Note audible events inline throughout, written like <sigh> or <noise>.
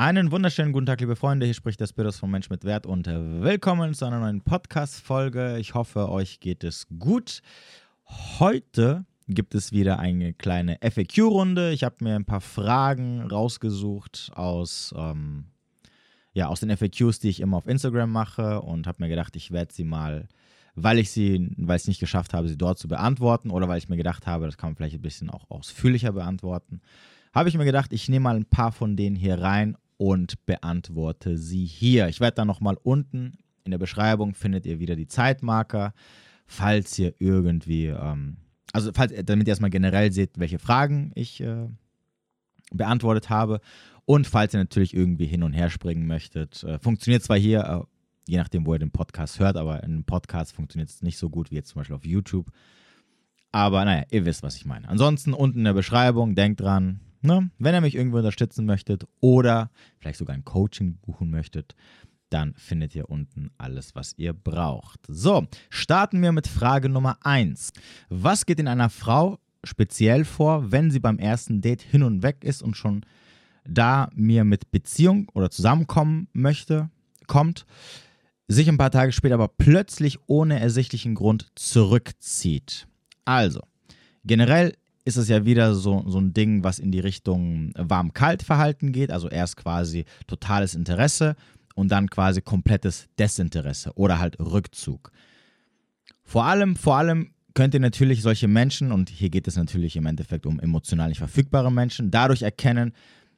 Einen wunderschönen guten Tag, liebe Freunde. Hier spricht der Spiros vom Mensch mit Wert und willkommen zu einer neuen Podcast-Folge. Ich hoffe, euch geht es gut. Heute gibt es wieder eine kleine FAQ-Runde. Ich habe mir ein paar Fragen rausgesucht aus, ähm, ja, aus den FAQs, die ich immer auf Instagram mache und habe mir gedacht, ich werde sie mal, weil ich sie, weil ich es nicht geschafft habe, sie dort zu beantworten oder weil ich mir gedacht habe, das kann man vielleicht ein bisschen auch ausführlicher beantworten habe ich mir gedacht, ich nehme mal ein paar von denen hier rein und beantworte sie hier. Ich werde dann nochmal unten in der Beschreibung findet ihr wieder die Zeitmarker, falls ihr irgendwie, ähm, also falls, damit ihr erstmal generell seht, welche Fragen ich äh, beantwortet habe. Und falls ihr natürlich irgendwie hin und her springen möchtet, äh, funktioniert zwar hier, äh, je nachdem, wo ihr den Podcast hört, aber in einem Podcast funktioniert es nicht so gut wie jetzt zum Beispiel auf YouTube. Aber naja, ihr wisst, was ich meine. Ansonsten unten in der Beschreibung, denkt dran, Ne? Wenn ihr mich irgendwo unterstützen möchtet oder vielleicht sogar ein Coaching buchen möchtet, dann findet ihr unten alles, was ihr braucht. So, starten wir mit Frage Nummer 1. Was geht in einer Frau speziell vor, wenn sie beim ersten Date hin und weg ist und schon da mir mit Beziehung oder zusammenkommen möchte, kommt, sich ein paar Tage später aber plötzlich ohne ersichtlichen Grund zurückzieht? Also, generell ist es ja wieder so, so ein Ding, was in die Richtung warm-kalt-Verhalten geht. Also erst quasi totales Interesse und dann quasi komplettes Desinteresse oder halt Rückzug. Vor allem, vor allem könnt ihr natürlich solche Menschen, und hier geht es natürlich im Endeffekt um emotional nicht verfügbare Menschen, dadurch erkennen,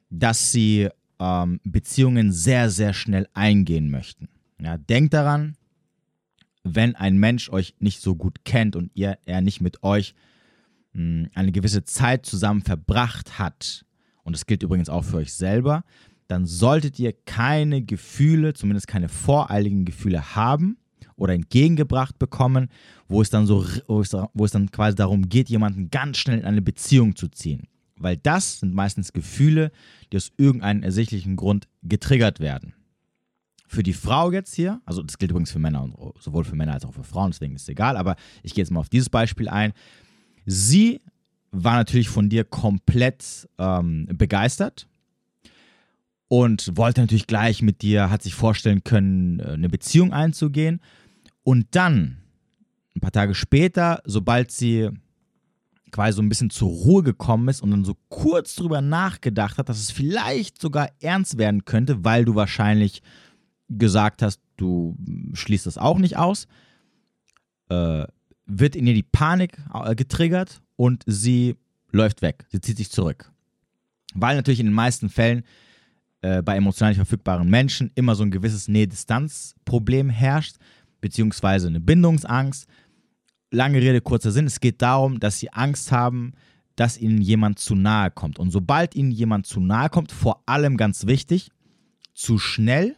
dass sie ähm, Beziehungen sehr, sehr schnell eingehen möchten. Ja, denkt daran, wenn ein Mensch euch nicht so gut kennt und ihr er nicht mit euch eine gewisse Zeit zusammen verbracht hat, und das gilt übrigens auch für euch selber, dann solltet ihr keine Gefühle, zumindest keine voreiligen Gefühle haben oder entgegengebracht bekommen, wo es dann so, wo es, wo es dann quasi darum geht, jemanden ganz schnell in eine Beziehung zu ziehen. Weil das sind meistens Gefühle, die aus irgendeinem ersichtlichen Grund getriggert werden. Für die Frau jetzt hier, also das gilt übrigens für Männer, sowohl für Männer als auch für Frauen, deswegen ist es egal, aber ich gehe jetzt mal auf dieses Beispiel ein. Sie war natürlich von dir komplett ähm, begeistert und wollte natürlich gleich mit dir, hat sich vorstellen können, äh, eine Beziehung einzugehen. Und dann, ein paar Tage später, sobald sie quasi so ein bisschen zur Ruhe gekommen ist und dann so kurz drüber nachgedacht hat, dass es vielleicht sogar ernst werden könnte, weil du wahrscheinlich gesagt hast, du schließt das auch nicht aus, äh, wird in ihr die Panik äh, getriggert und sie läuft weg. Sie zieht sich zurück. Weil natürlich in den meisten Fällen äh, bei emotional nicht verfügbaren Menschen immer so ein gewisses Nähe-Distanz-Problem herrscht, beziehungsweise eine Bindungsangst. Lange Rede, kurzer Sinn. Es geht darum, dass sie Angst haben, dass ihnen jemand zu nahe kommt. Und sobald ihnen jemand zu nahe kommt, vor allem ganz wichtig, zu schnell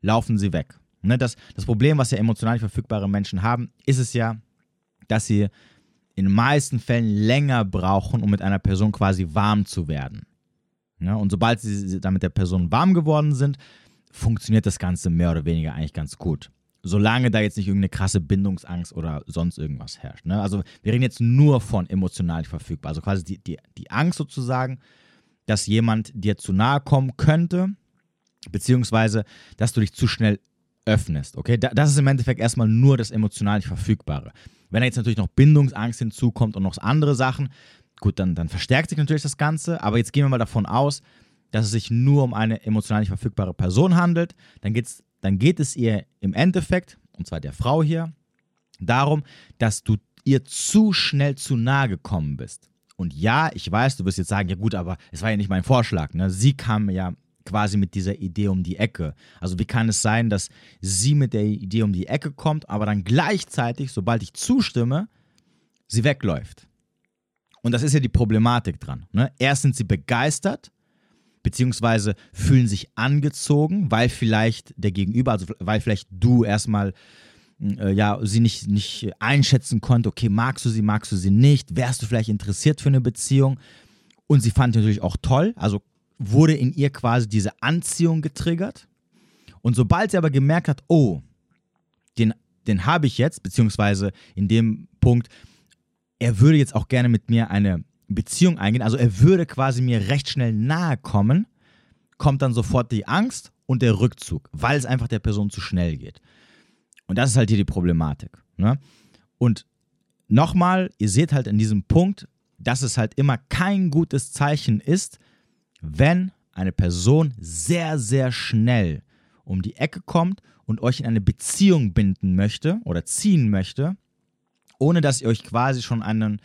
laufen sie weg. Ne, das, das Problem, was ja emotional nicht verfügbare Menschen haben, ist es ja, dass sie in den meisten Fällen länger brauchen, um mit einer Person quasi warm zu werden. Ja, und sobald sie dann mit der Person warm geworden sind, funktioniert das Ganze mehr oder weniger eigentlich ganz gut. Solange da jetzt nicht irgendeine krasse Bindungsangst oder sonst irgendwas herrscht. Ne? Also wir reden jetzt nur von emotional verfügbar. Also quasi die, die, die Angst sozusagen, dass jemand dir zu nahe kommen könnte, beziehungsweise dass du dich zu schnell öffnest. Okay, das ist im Endeffekt erstmal nur das emotional Verfügbare. Wenn da jetzt natürlich noch Bindungsangst hinzukommt und noch andere Sachen, gut, dann, dann verstärkt sich natürlich das Ganze. Aber jetzt gehen wir mal davon aus, dass es sich nur um eine emotional nicht verfügbare Person handelt. Dann, geht's, dann geht es ihr im Endeffekt, und zwar der Frau hier, darum, dass du ihr zu schnell zu nahe gekommen bist. Und ja, ich weiß, du wirst jetzt sagen, ja gut, aber es war ja nicht mein Vorschlag. Ne? Sie kam ja quasi mit dieser Idee um die Ecke. Also wie kann es sein, dass sie mit der Idee um die Ecke kommt, aber dann gleichzeitig, sobald ich zustimme, sie wegläuft? Und das ist ja die Problematik dran. Ne? Erst sind sie begeistert, beziehungsweise fühlen sich angezogen, weil vielleicht der Gegenüber, also weil vielleicht du erstmal äh, ja, sie nicht, nicht einschätzen konnte, okay, magst du sie, magst du sie nicht, wärst du vielleicht interessiert für eine Beziehung? Und sie fand natürlich auch toll, also wurde in ihr quasi diese Anziehung getriggert. Und sobald sie aber gemerkt hat, oh, den, den habe ich jetzt, beziehungsweise in dem Punkt, er würde jetzt auch gerne mit mir eine Beziehung eingehen, also er würde quasi mir recht schnell nahe kommen, kommt dann sofort die Angst und der Rückzug, weil es einfach der Person zu schnell geht. Und das ist halt hier die Problematik. Ne? Und nochmal, ihr seht halt in diesem Punkt, dass es halt immer kein gutes Zeichen ist, wenn eine Person sehr, sehr schnell um die Ecke kommt und euch in eine Beziehung binden möchte oder ziehen möchte, ohne dass ihr euch quasi schon eine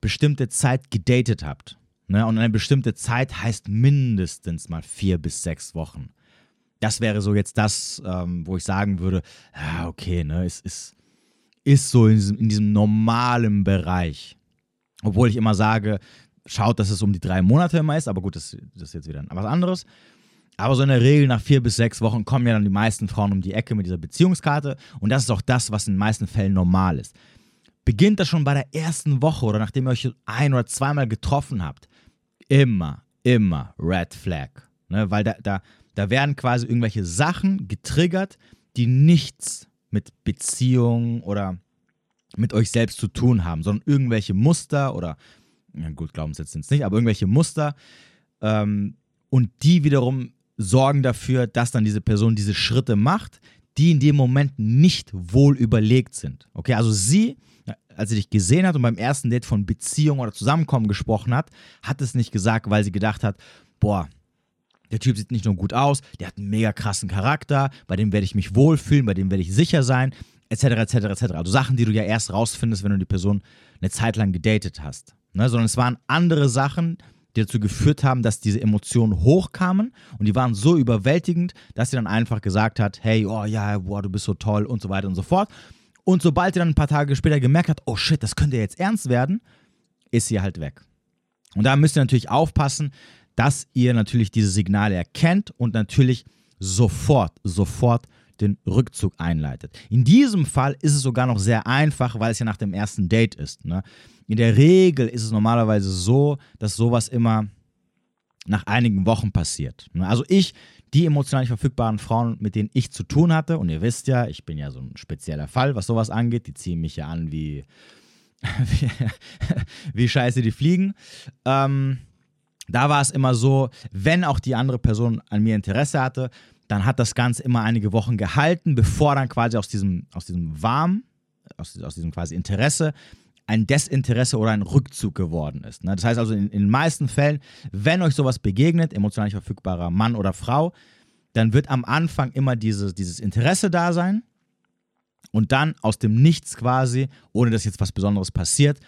bestimmte Zeit gedatet habt. Ne? Und eine bestimmte Zeit heißt mindestens mal vier bis sechs Wochen. Das wäre so jetzt das, ähm, wo ich sagen würde, okay, ne, es ist, ist so in diesem, in diesem normalen Bereich. Obwohl ich immer sage, schaut, dass es um die drei Monate immer ist, aber gut, das, das ist jetzt wieder was anderes. Aber so in der Regel nach vier bis sechs Wochen kommen ja dann die meisten Frauen um die Ecke mit dieser Beziehungskarte und das ist auch das, was in den meisten Fällen normal ist. Beginnt das schon bei der ersten Woche oder nachdem ihr euch ein- oder zweimal getroffen habt, immer, immer Red Flag. Ne? Weil da, da, da werden quasi irgendwelche Sachen getriggert, die nichts mit Beziehung oder mit euch selbst zu tun haben, sondern irgendwelche Muster oder, ja gut, Glaubenssätze sind es nicht, aber irgendwelche Muster. Ähm, und die wiederum sorgen dafür, dass dann diese Person diese Schritte macht, die in dem Moment nicht wohl überlegt sind. Okay, also sie, als sie dich gesehen hat und beim ersten Date von Beziehung oder Zusammenkommen gesprochen hat, hat es nicht gesagt, weil sie gedacht hat, boah, der Typ sieht nicht nur gut aus, der hat einen mega krassen Charakter, bei dem werde ich mich wohlfühlen, bei dem werde ich sicher sein, etc., etc., etc. Also Sachen, die du ja erst rausfindest, wenn du die Person eine Zeit lang gedatet hast. Ne? Sondern es waren andere Sachen, die dazu geführt haben, dass diese Emotionen hochkamen und die waren so überwältigend, dass sie dann einfach gesagt hat, hey, oh ja, boah, du bist so toll und so weiter und so fort. Und sobald sie dann ein paar Tage später gemerkt hat, oh shit, das könnte jetzt ernst werden, ist sie halt weg. Und da müsst ihr natürlich aufpassen, dass ihr natürlich diese Signale erkennt und natürlich sofort, sofort den Rückzug einleitet. In diesem Fall ist es sogar noch sehr einfach, weil es ja nach dem ersten Date ist. Ne? In der Regel ist es normalerweise so, dass sowas immer nach einigen Wochen passiert. Ne? Also ich, die emotional nicht verfügbaren Frauen, mit denen ich zu tun hatte, und ihr wisst ja, ich bin ja so ein spezieller Fall, was sowas angeht, die ziehen mich ja an wie, <laughs> wie, wie scheiße die fliegen. Ähm, da war es immer so, wenn auch die andere Person an mir Interesse hatte, dann hat das Ganze immer einige Wochen gehalten, bevor dann quasi aus diesem, aus diesem Warm, aus, aus diesem quasi Interesse, ein Desinteresse oder ein Rückzug geworden ist. Ne? Das heißt also, in, den meisten Fällen, wenn euch sowas begegnet, emotional nicht verfügbarer Mann oder Frau, dann wird am Anfang immer dieses, dieses Interesse da sein und dann aus dem Nichts quasi, ohne dass jetzt was Besonderes passiert,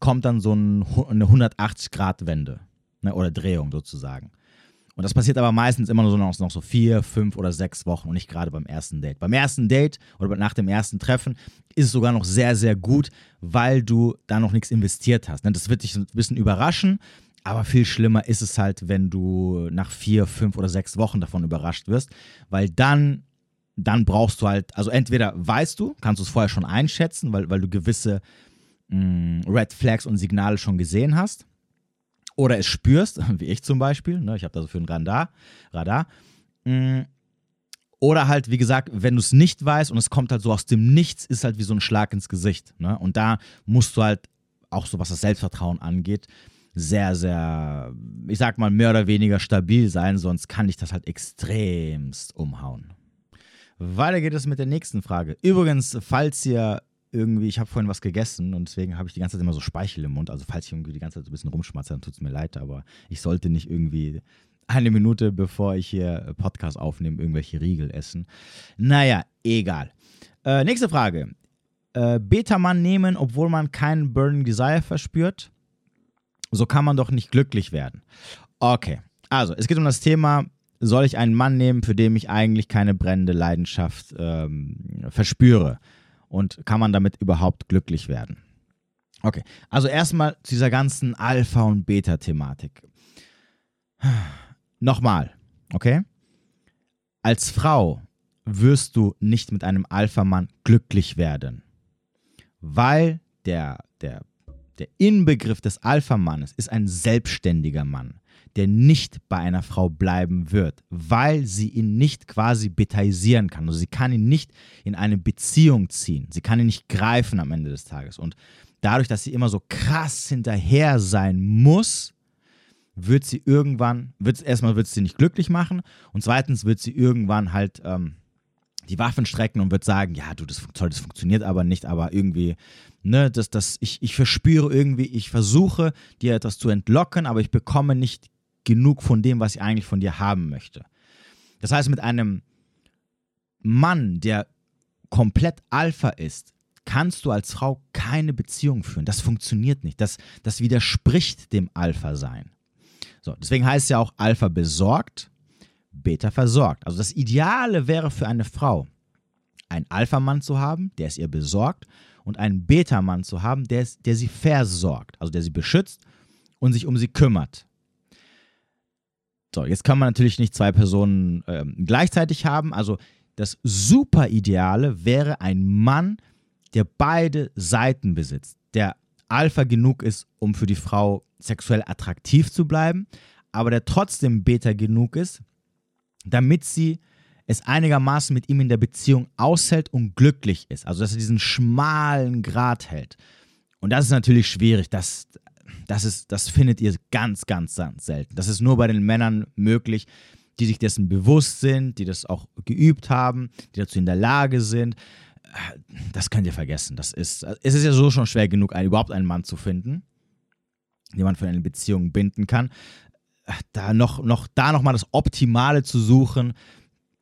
kommt dann so ein, eine 180-Grad-Wende ne? oder Drehung sozusagen. Und das passiert aber meistens immer nur so noch, noch so vier, fünf oder sechs Wochen und nicht gerade beim ersten Date. Beim ersten Date oder nach dem ersten Treffen ist es sogar noch sehr, sehr gut, weil du da noch nichts investiert hast. Ne? Das wird dich ein bisschen überraschen, aber viel schlimmer ist es halt, wenn du nach vier, fünf oder sechs Wochen davon überrascht wirst, weil dann, dann brauchst du halt, also entweder weißt du, kannst du es vorher schon einschätzen, weil, weil du gewisse mh, mm, Red Flags und Signale schon gesehen hast oder es spürst, <laughs> wie ich zum Beispiel, ne, ich habe da so für ein Radar, Radar. Mm, oder halt, wie gesagt, wenn du es nicht weißt und es kommt halt so aus dem Nichts, ist halt wie so ein Schlag ins Gesicht. Ne? Und da musst du halt, auch so was das Selbstvertrauen angeht, sehr, sehr, ich sag mal, mehr oder weniger stabil sein, sonst kann dich das halt extremst umhauen. Weiter geht es mit der nächsten Frage. Übrigens, falls ihr irgendwie, ich habe vorhin was gegessen und deswegen habe ich die ganze Zeit immer so Speichel im Mund. Also falls ich irgendwie die ganze Zeit so ein bisschen rumschmatze, dann tut es mir leid, aber ich sollte nicht irgendwie eine Minute, bevor ich hier Podcast aufnehme, irgendwelche Riegel essen. Naja, egal. Äh, nächste Frage. Äh, Beta-Mann nehmen, obwohl man keinen Burning Desire verspürt? So kann man doch nicht glücklich werden. Okay, also es geht um das Thema, soll ich einen Mann nehmen, für den ich eigentlich keine brennende Leidenschaft ähm, verspüre? Und kann man damit überhaupt glücklich werden? Okay, also erstmal zu dieser ganzen Alpha- und Beta-Thematik. Nochmal, okay? Als Frau wirst du nicht mit einem Alpha-Mann glücklich werden, weil der, der, der Inbegriff des Alpha-Mannes ist ein selbstständiger Mann der nicht bei einer Frau bleiben wird, weil sie ihn nicht quasi betaisieren kann. Also sie kann ihn nicht in eine Beziehung ziehen. Sie kann ihn nicht greifen am Ende des Tages. Und dadurch, dass sie immer so krass hinterher sein muss, wird sie irgendwann, wird erstmal wird sie nicht glücklich machen und zweitens wird sie irgendwann halt ähm, die Waffen strecken und wird sagen, ja, du, das, toll, das funktioniert aber nicht, aber irgendwie, ne, das, das, ich, ich verspüre irgendwie, ich versuche dir etwas zu entlocken, aber ich bekomme nicht genug von dem, was ich eigentlich von dir haben möchte. Das heißt, mit einem Mann, der komplett Alpha ist, kannst du als Frau keine Beziehung führen. Das funktioniert nicht. Das, das widerspricht dem Alpha-Sein. So, deswegen heißt es ja auch Alpha besorgt, Beta versorgt. Also das Ideale wäre für eine Frau, einen Alpha-Mann zu haben, der es ihr besorgt, und einen Beta-Mann zu haben, der, es, der sie versorgt, also der sie beschützt und sich um sie kümmert. So, jetzt kann man natürlich nicht zwei Personen äh, gleichzeitig haben. Also das Superideale wäre ein Mann, der beide Seiten besitzt, der Alpha genug ist, um für die Frau sexuell attraktiv zu bleiben, aber der trotzdem Beta genug ist, damit sie es einigermaßen mit ihm in der Beziehung aushält und glücklich ist. Also, dass er diesen schmalen Grat hält. Und das ist natürlich schwierig. Das, das, ist, das findet ihr ganz, ganz, ganz selten. Das ist nur bei den Männern möglich, die sich dessen bewusst sind, die das auch geübt haben, die dazu in der Lage sind. Das könnt ihr vergessen. Das ist, es ist ja so schon schwer genug, einen, überhaupt einen Mann zu finden, den man für eine Beziehung binden kann da noch, noch, da noch mal das Optimale zu suchen,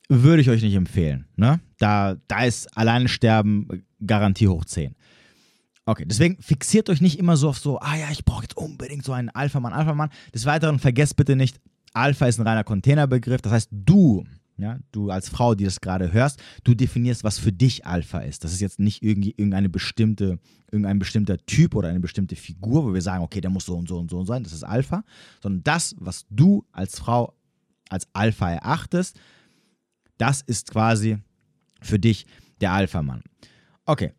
würde ich euch nicht empfehlen. Ne? Da, da ist alleine sterben Garantie hoch 10. Okay, deswegen fixiert euch nicht immer so auf so, ah ja, ich brauche jetzt unbedingt so einen Alpha-Mann, Alpha-Mann. Des Weiteren vergesst bitte nicht, Alpha ist ein reiner Containerbegriff. Das heißt, du ja, du als Frau, die das gerade hörst, du definierst, was für dich Alpha ist. Das ist jetzt nicht irgendeine bestimmte, irgendein bestimmter Typ oder eine bestimmte Figur, wo wir sagen, okay, der muss so und so und so sein, das ist Alpha, sondern das, was du als Frau als Alpha erachtest, das ist quasi für dich der Alpha-Mann. Okay,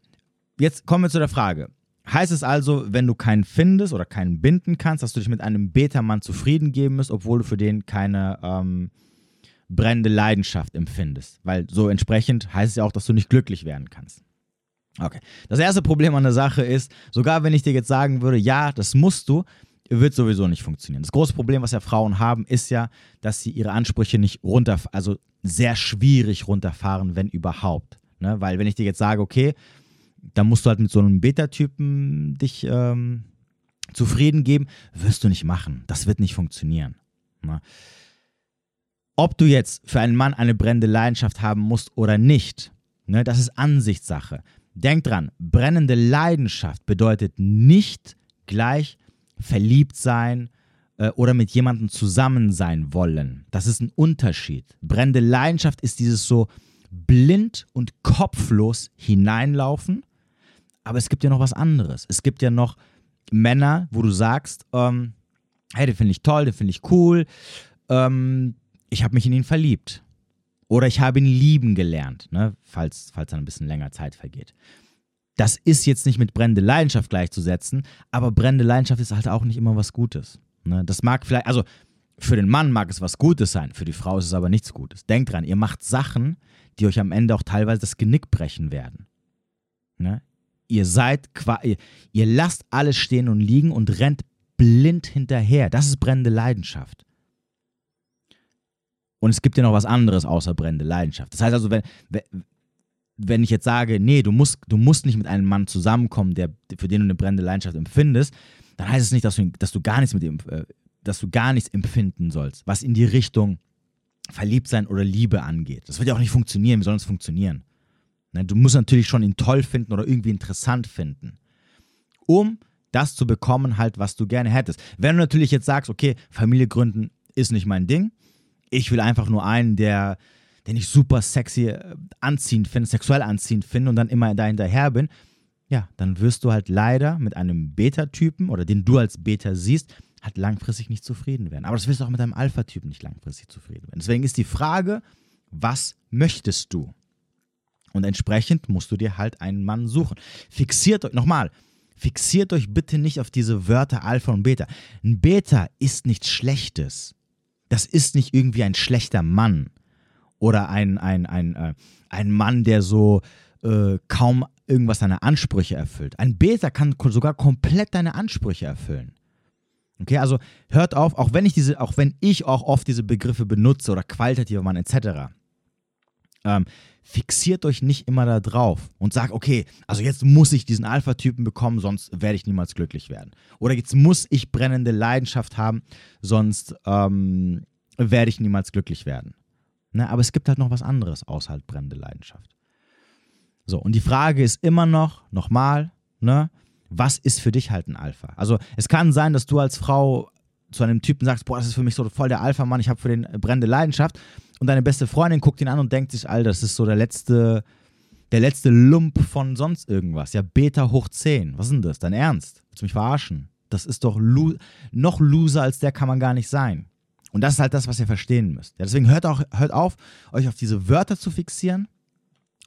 jetzt kommen wir zu der Frage. Heißt es also, wenn du keinen findest oder keinen binden kannst, dass du dich mit einem Beta-Mann zufrieden geben musst, obwohl du für den keine ähm, brennende Leidenschaft empfindest. Weil so entsprechend heißt es ja auch, dass du nicht glücklich werden kannst. Okay. Das erste Problem an der Sache ist, sogar wenn ich dir jetzt sagen würde, ja, das musst du, wird sowieso nicht funktionieren. Das große Problem, was ja Frauen haben, ist ja, dass sie ihre Ansprüche nicht runter, also sehr schwierig runterfahren, wenn überhaupt. Ne? Weil wenn ich dir jetzt sage, okay, dann musst du halt mit so einem Beta-Typen dich ähm, zufrieden geben, wirst du nicht machen. Das wird nicht funktionieren. Ne? Ob du jetzt für einen Mann eine brennende Leidenschaft haben musst oder nicht, ne, das ist Ansichtssache. Denk dran, brennende Leidenschaft bedeutet nicht gleich verliebt sein äh, oder mit jemandem zusammen sein wollen. Das ist ein Unterschied. Brennende Leidenschaft ist dieses so blind und kopflos hineinlaufen, aber es gibt ja noch was anderes. Es gibt ja noch Männer, wo du sagst, ähm, hey, den finde ich toll, den finde ich cool, ähm, ich habe mich in ihn verliebt. Oder ich habe ihn lieben gelernt, ne? falls, falls dann ein bisschen länger Zeit vergeht. Das ist jetzt nicht mit brennende Leidenschaft gleichzusetzen, aber brennende Leidenschaft ist halt auch nicht immer was Gutes. Ne? Das mag vielleicht, also für den Mann mag es was Gutes sein, für die Frau ist es aber nichts Gutes. Denkt dran, ihr macht Sachen, die euch am Ende auch teilweise das Genick brechen werden. Ne? Ihr seid, ihr, ihr lasst alles stehen und liegen und rennt blind hinterher. Das ist brennende Leidenschaft. Und es gibt ja noch was anderes außer brennende Leidenschaft. Das heißt also, wenn, wenn ich jetzt sage, nee, du musst, du musst nicht mit einem Mann zusammenkommen, der, für den du eine brennende Leidenschaft empfindest, dann heißt es nicht, dass du, dass du gar nichts mit ihm, äh, dass du gar nichts empfinden sollst, was in die Richtung Verliebtsein oder Liebe angeht. Das wird ja auch nicht funktionieren. Wie soll es funktionieren? Ne, du musst natürlich schon ihn toll finden oder irgendwie interessant finden, um das zu bekommen, halt, was du gerne hättest. Wenn du natürlich jetzt sagst, okay, Familie gründen ist nicht mein Ding, ich will einfach nur einen, der, den ich super sexy äh, anziehend finde, sexuell anziehend finde und dann immer da hinterher bin, ja, dann wirst du halt leider mit einem Beta-Typen oder den du als Beta siehst, halt langfristig nicht zufrieden werden. Aber das wirst du auch mit einem Alpha-Typen nicht langfristig zufrieden werden. Deswegen ist die Frage, was möchtest du? Und entsprechend musst du dir halt einen Mann suchen. Fixiert euch, nochmal, fixiert euch bitte nicht auf diese Wörter Alpha und Beta. Ein Beta ist nichts Schlechtes das ist nicht irgendwie ein schlechter Mann oder ein, ein, ein, äh, ein Mann, der so äh, kaum irgendwas deine Ansprüche erfüllt. Ein Beta kann sogar komplett deine Ansprüche erfüllen. Okay, also hört auf, auch wenn ich diese, auch wenn ich auch oft diese Begriffe benutze oder qualitativer Mann etc. Ähm, fixiert euch nicht immer da drauf und sagt, okay, also jetzt muss ich diesen Alpha-Typen bekommen, sonst werde ich niemals glücklich werden. Oder jetzt muss ich brennende Leidenschaft haben, sonst ähm, werde ich niemals glücklich werden. Ne? Aber es gibt halt noch was anderes außer halt brennende Leidenschaft. So, und die Frage ist immer noch, nochmal, ne, was ist für dich halt ein Alpha? Also es kann sein, dass du als Frau zu einem Typen sagst, boah, das ist für mich so voll der Alpha-Mann, ich habe für den brennende Leidenschaft. Und deine beste Freundin guckt ihn an und denkt sich, Alter, das ist so der letzte, der letzte Lump von sonst irgendwas. Ja, Beta hoch 10. Was ist denn das? Dein Ernst? Willst du mich verarschen? Das ist doch lo noch loser als der kann man gar nicht sein. Und das ist halt das, was ihr verstehen müsst. Ja, deswegen hört, auch, hört auf, euch auf diese Wörter zu fixieren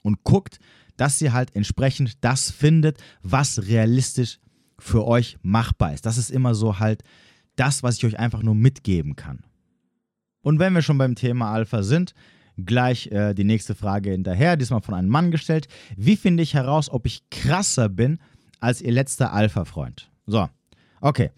und guckt, dass ihr halt entsprechend das findet, was realistisch für euch machbar ist. Das ist immer so halt das, was ich euch einfach nur mitgeben kann. Und wenn wir schon beim Thema Alpha sind, gleich äh, die nächste Frage hinterher, diesmal von einem Mann gestellt. Wie finde ich heraus, ob ich krasser bin als ihr letzter Alpha-Freund? So, okay.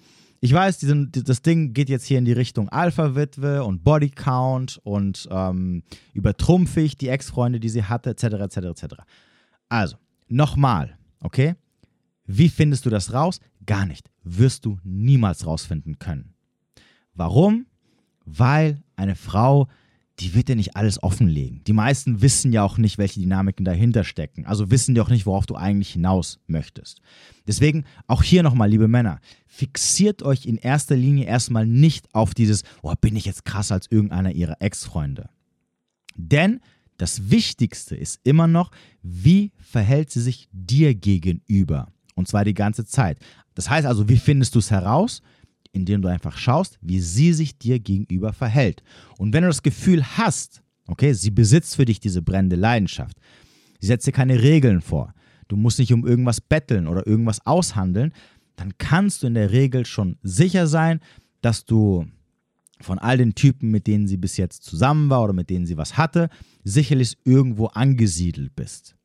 Ich weiß, diesen, das Ding geht jetzt hier in die Richtung Alpha-Witwe und Bodycount und ähm, übertrumpfe ich die Ex-Freunde, die sie hatte, etc., etc., etc. Also, nochmal, okay? Wie findest du das raus? Gar nicht. Wirst du niemals rausfinden können. Warum? Weil eine Frau, die wird dir nicht alles offenlegen. Die meisten wissen ja auch nicht, welche Dynamiken dahinter stecken. Also wissen die auch nicht, worauf du eigentlich hinaus möchtest. Deswegen auch hier nochmal, liebe Männer, fixiert euch in erster Linie erstmal nicht auf dieses, oh, bin ich jetzt krasser als irgendeiner ihrer Ex-Freunde. Denn das Wichtigste ist immer noch, wie verhält sie sich dir gegenüber? Und zwar die ganze Zeit. Das heißt also, wie findest du es heraus? Indem du einfach schaust, wie sie sich dir gegenüber verhält. Und wenn du das Gefühl hast, okay, sie besitzt für dich diese brennende Leidenschaft, sie setzt dir keine Regeln vor, du musst nicht um irgendwas betteln oder irgendwas aushandeln, dann kannst du in der Regel schon sicher sein, dass du von all den Typen, mit denen sie bis jetzt zusammen war oder mit denen sie was hatte, sicherlich irgendwo angesiedelt bist.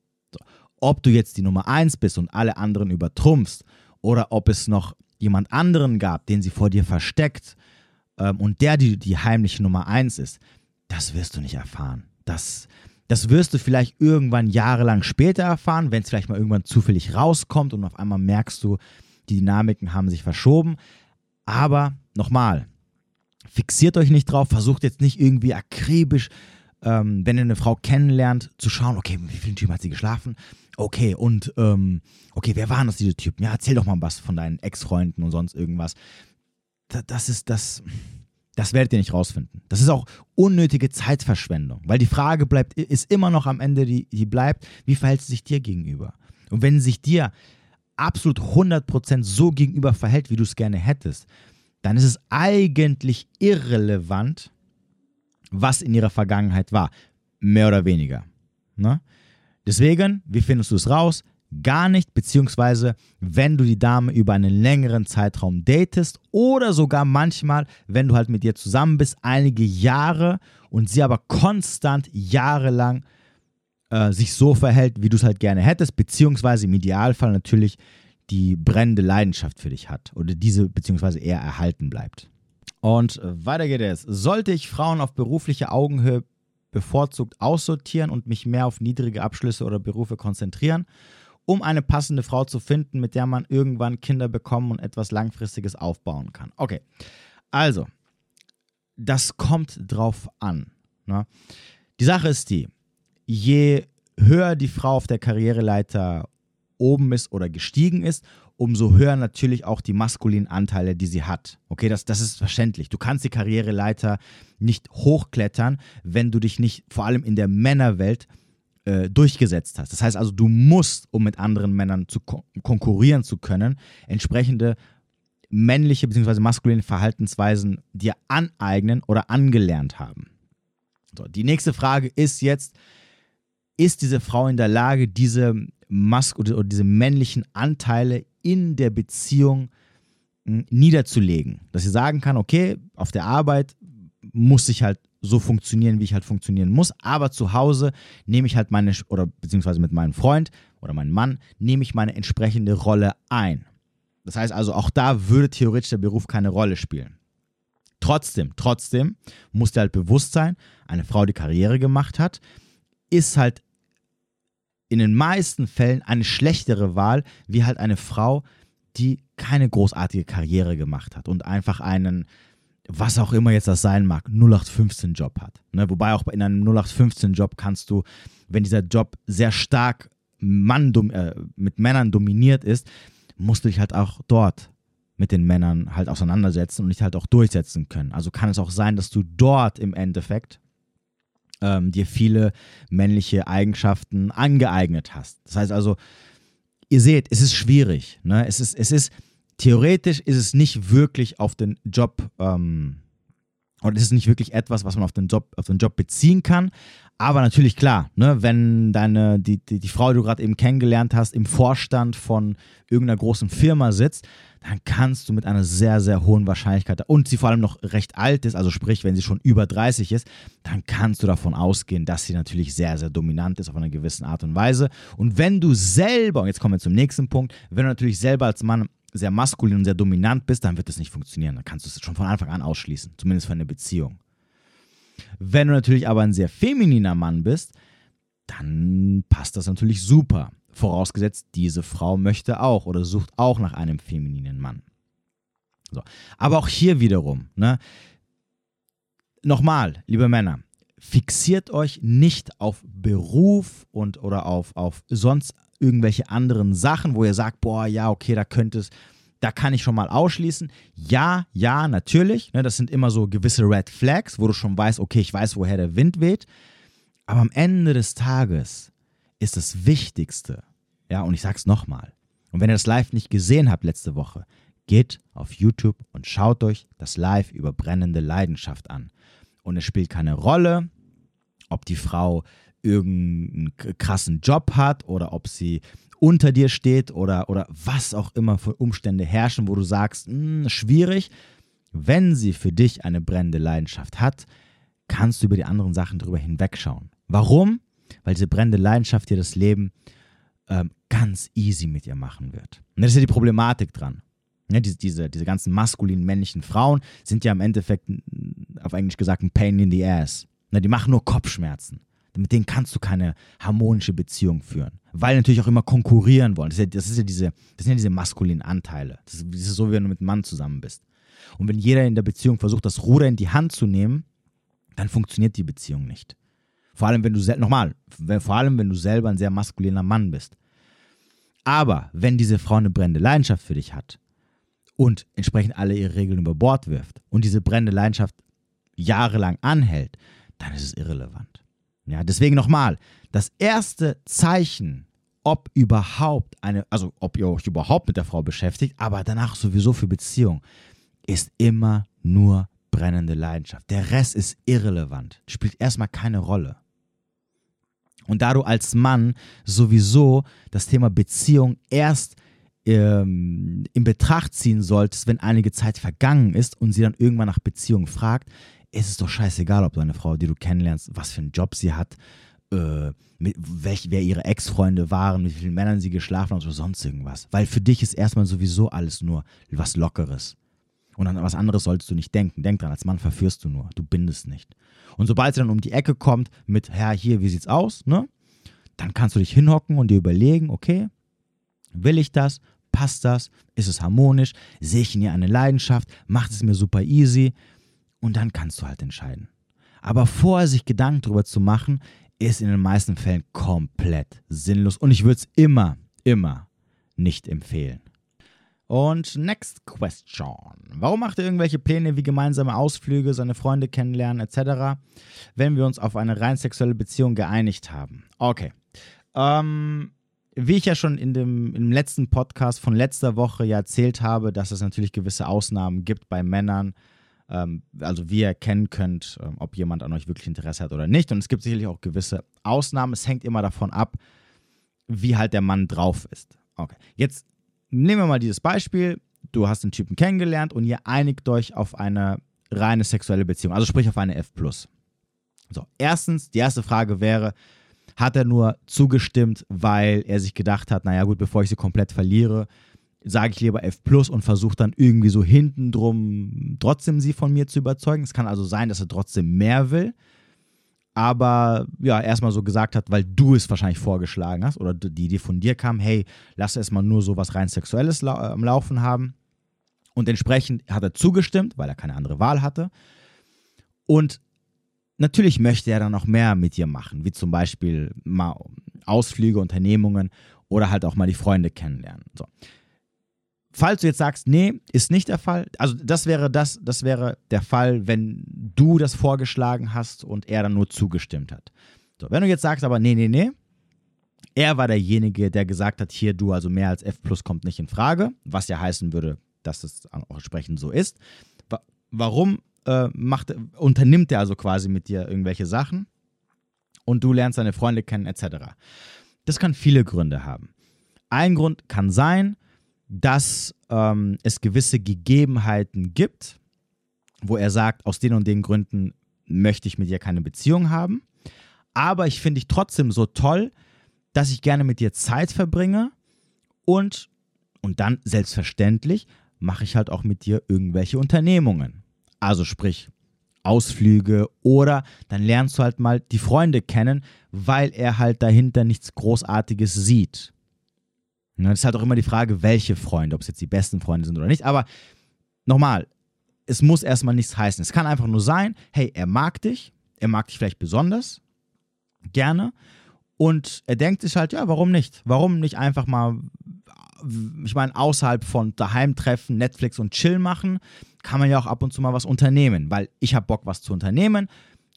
Ob du jetzt die Nummer 1 bist und alle anderen übertrumpfst oder ob es noch jemand anderen gab, den sie vor dir versteckt ähm, und der die, die heimliche Nummer 1 ist, das wirst du nicht erfahren. Das, das wirst du vielleicht irgendwann jahrelang später erfahren, wenn es vielleicht mal irgendwann zufällig rauskommt und auf einmal merkst du, die Dynamiken haben sich verschoben. Aber nochmal, fixiert euch nicht drauf, versucht jetzt nicht irgendwie akribisch, ähm, wenn ihr eine Frau kennenlernt, zu schauen, okay, mit wie vielen Typen hat sie geschlafen? Okay, und ähm, okay, wer waren das, diese Typen? Ja, erzähl doch mal was von deinen Ex-Freunden und sonst irgendwas. Das, das ist das. Das werdet ihr nicht rausfinden. Das ist auch unnötige Zeitverschwendung, weil die Frage bleibt, ist immer noch am Ende, die, die bleibt, wie verhält sie sich dir gegenüber? Und wenn sie sich dir absolut 100% so gegenüber verhält, wie du es gerne hättest, dann ist es eigentlich irrelevant, was in ihrer Vergangenheit war. Mehr oder weniger. Ne? Deswegen, wie findest du es raus? Gar nicht, beziehungsweise wenn du die Dame über einen längeren Zeitraum datest oder sogar manchmal, wenn du halt mit ihr zusammen bist, einige Jahre und sie aber konstant jahrelang äh, sich so verhält, wie du es halt gerne hättest, beziehungsweise im Idealfall natürlich die brennende Leidenschaft für dich hat oder diese beziehungsweise eher erhalten bleibt. Und weiter geht es. Sollte ich Frauen auf berufliche Augenhöhe bevorzugt aussortieren und mich mehr auf niedrige Abschlüsse oder Berufe konzentrieren, um eine passende Frau zu finden, mit der man irgendwann Kinder bekommen und etwas Langfristiges aufbauen kann? Okay, also, das kommt drauf an. Ne? Die Sache ist die, je höher die Frau auf der Karriereleiter oben ist oder gestiegen ist, umso höher natürlich auch die maskulinen Anteile, die sie hat. Okay, das, das ist verständlich. Du kannst die Karriereleiter nicht hochklettern, wenn du dich nicht vor allem in der Männerwelt äh, durchgesetzt hast. Das heißt also, du musst, um mit anderen Männern zu kon konkurrieren zu können, entsprechende männliche bzw. maskuline Verhaltensweisen dir aneignen oder angelernt haben. So, die nächste Frage ist jetzt, ist diese Frau in der Lage, diese Mask oder, diese männlichen Anteile in der Beziehung hm, niederzulegen. Dass sie sagen kann, okay, auf der Arbeit muss ich halt so funktionieren, wie ich halt funktionieren muss, aber zu Hause nehme ich halt meine, oder beziehungsweise mit meinem Freund oder meinem Mann, nehme ich meine entsprechende Rolle ein. Das heißt also, auch da würde theoretisch der Beruf keine Rolle spielen. Trotzdem, trotzdem muss dir halt bewusst sein, eine Frau, die Karriere gemacht hat, ist halt in den meisten Fällen eine schlechtere Wahl, wie halt eine Frau, die keine großartige Karriere gemacht hat und einfach einen, was auch immer jetzt das sein mag, 0815-Job hat. Ne? Wobei auch in einem 0815-Job kannst du, wenn dieser Job sehr stark Mann, äh, mit Männern dominiert ist, musst du dich halt auch dort mit den Männern halt auseinandersetzen und dich halt auch durchsetzen können. Also kann es auch sein, dass du dort im Endeffekt ähm, dir viele männliche Eigenschaften angeeignet hast. Das heißt also, ihr seht, es ist schwierig. Ne? Es, ist, es ist, theoretisch ist es nicht wirklich auf den Job, ähm, oder es ist nicht wirklich etwas, was man auf den Job, auf den Job beziehen kann. Aber natürlich klar, ne, wenn deine, die, die, die Frau, die du gerade eben kennengelernt hast, im Vorstand von irgendeiner großen Firma sitzt, dann kannst du mit einer sehr, sehr hohen Wahrscheinlichkeit, und sie vor allem noch recht alt ist, also sprich, wenn sie schon über 30 ist, dann kannst du davon ausgehen, dass sie natürlich sehr, sehr dominant ist auf eine gewisse Art und Weise. Und wenn du selber, und jetzt kommen wir zum nächsten Punkt, wenn du natürlich selber als Mann sehr maskulin und sehr dominant bist, dann wird das nicht funktionieren. Dann kannst du es schon von Anfang an ausschließen, zumindest für eine Beziehung. Wenn du natürlich aber ein sehr femininer Mann bist, dann passt das natürlich super. Vorausgesetzt, diese Frau möchte auch oder sucht auch nach einem femininen Mann. So. Aber auch hier wiederum, ne? nochmal, liebe Männer, fixiert euch nicht auf Beruf und oder auf, auf sonst irgendwelche anderen Sachen, wo ihr sagt, boah, ja, okay, da könnte es, da kann ich schon mal ausschließen. Ja, ja, natürlich. Ne, das sind immer so gewisse Red Flags, wo du schon weißt, okay, ich weiß, woher der Wind weht. Aber am Ende des Tages ist das Wichtigste, ja, und ich sag's nochmal. Und wenn ihr das Live nicht gesehen habt letzte Woche, geht auf YouTube und schaut euch das Live über brennende Leidenschaft an. Und es spielt keine Rolle, ob die Frau irgendeinen krassen Job hat oder ob sie unter dir steht oder, oder was auch immer für Umstände herrschen, wo du sagst, mh, hm, schwierig. Wenn sie für dich eine brennende Leidenschaft hat, kannst du über die anderen Sachen drüber hinwegschauen. Warum? Weil diese brennende Leidenschaft dir das Leben ähm, ganz easy mit ihr machen wird. Und das ist ja die Problematik dran. Ja, diese, diese, diese ganzen maskulinen männlichen Frauen sind ja im Endeffekt, auf Englisch gesagt, ein Pain in the Ass. Ja, die machen nur Kopfschmerzen mit denen kannst du keine harmonische Beziehung führen. Weil natürlich auch immer konkurrieren wollen. Das, ist ja, das, ist ja diese, das sind ja diese maskulinen Anteile. Das ist, so, wie wenn du mit einem Mann zusammen bist. Und wenn jeder in der Beziehung versucht, das Ruder in die Hand zu nehmen, dann funktioniert die Beziehung nicht. Vor allem, wenn du nochmal, vor allem, wenn du selber ein sehr maskuliner Mann bist. Aber wenn diese Frau eine brennende Leidenschaft für dich hat und entsprechend alle ihre Regeln über Bord wirft und diese brennende Leidenschaft jahrelang anhält, dann ist es irrelevant. Ja, deswegen nochmal, das erste Zeichen, ob überhaupt eine, also ob ihr euch überhaupt mit der Frau beschäftigt, aber danach sowieso für Beziehung, ist immer nur brennende Leidenschaft. Der Rest ist irrelevant, spielt erstmal keine Rolle. Und da du als Mann sowieso das Thema Beziehung erst ähm, in Betracht ziehen solltest, wenn einige Zeit vergangen ist und sie dann irgendwann nach Beziehung fragt, ist es doch scheißegal, ob du eine Frau, die du kennenlernst, was für einen Job sie hat, äh, mit welch, wer ihre Ex-Freunde waren, mit wie vielen Männern sie geschlafen hat oder sonst irgendwas. Weil für dich ist erstmal sowieso alles nur was Lockeres. Und an was anderes solltest du nicht denken. Denk dran, als Mann verführst du nur, du bindest nicht. Und sobald sie dann um die Ecke kommt mit, Herr, hier, wie sieht's aus, ne? Dann kannst du dich hinhocken und dir überlegen, okay, will ich das? Passt das? Ist es harmonisch? Sehe ich in ihr eine Leidenschaft? Macht es mir super easy? Und dann kannst du halt entscheiden. Aber vorher sich Gedanken darüber zu machen, ist in den meisten Fällen komplett sinnlos. Und ich würde es immer, immer nicht empfehlen. Und next question. Warum macht er irgendwelche Pläne wie gemeinsame Ausflüge, seine Freunde kennenlernen etc., wenn wir uns auf eine rein sexuelle Beziehung geeinigt haben? Okay. Ähm, wie ich ja schon in dem, im letzten Podcast von letzter Woche ja erzählt habe, dass es natürlich gewisse Ausnahmen gibt bei Männern, ähm, also wie ihr erkennen könnt, ähm, ob jemand an euch wirklich Interesse hat oder nicht. Und es gibt sicherlich auch gewisse Ausnahmen. Es hängt immer davon ab, wie halt der Mann drauf ist. Okay, jetzt nehmen wir mal dieses Beispiel. Du hast den Typen kennengelernt und ihr einigt euch auf eine reine sexuelle Beziehung, also sprich auf eine F+. So, erstens, die erste Frage wäre, hat er nur zugestimmt, weil er sich gedacht hat, naja gut, bevor ich sie komplett verliere, sage ich lieber F plus und versuche dann irgendwie so hinten drum trotzdem sie von mir zu überzeugen. Es kann also sein, dass er trotzdem mehr will, aber ja, erstmal so gesagt hat, weil du es wahrscheinlich vorgeschlagen hast oder die Idee von dir kam, hey, lass erstmal nur so was rein Sexuelles lau am Laufen haben. Und entsprechend hat er zugestimmt, weil er keine andere Wahl hatte. Und natürlich möchte er dann noch mehr mit dir machen, wie zum Beispiel mal Ausflüge, Unternehmungen oder halt auch mal die Freunde kennenlernen. So. Falls du jetzt sagst, nee, ist nicht der Fall, also das wäre das, das wäre der Fall, wenn du das vorgeschlagen hast und er dann nur zugestimmt hat. So, wenn du jetzt sagst, aber nee, nee, nee, er war derjenige, der gesagt hat, hier du, also mehr als F plus kommt nicht in Frage, was ja heißen würde, dass es auch entsprechend so ist. Warum äh, macht, unternimmt er also quasi mit dir irgendwelche Sachen und du lernst deine Freunde kennen etc. Das kann viele Gründe haben. Ein Grund kann sein, dass ähm, es gewisse Gegebenheiten gibt, wo er sagt, aus den und den Gründen möchte ich mit dir keine Beziehung haben, aber ich finde dich trotzdem so toll, dass ich gerne mit dir Zeit verbringe und, und dann selbstverständlich mache ich halt auch mit dir irgendwelche Unternehmungen. Also sprich, Ausflüge oder dann lernst du halt mal die Freunde kennen, weil er halt dahinter nichts Großartiges sieht. Das ist halt auch immer die Frage, welche Freunde, ob es jetzt die besten Freunde sind oder nicht. Aber nochmal, es muss erstmal nichts heißen. Es kann einfach nur sein, hey, er mag dich, er mag dich vielleicht besonders gerne und er denkt sich halt, ja, warum nicht? Warum nicht einfach mal ich meine, außerhalb von daheim treffen, Netflix und Chill machen, kann man ja auch ab und zu mal was unternehmen, weil ich habe Bock, was zu unternehmen.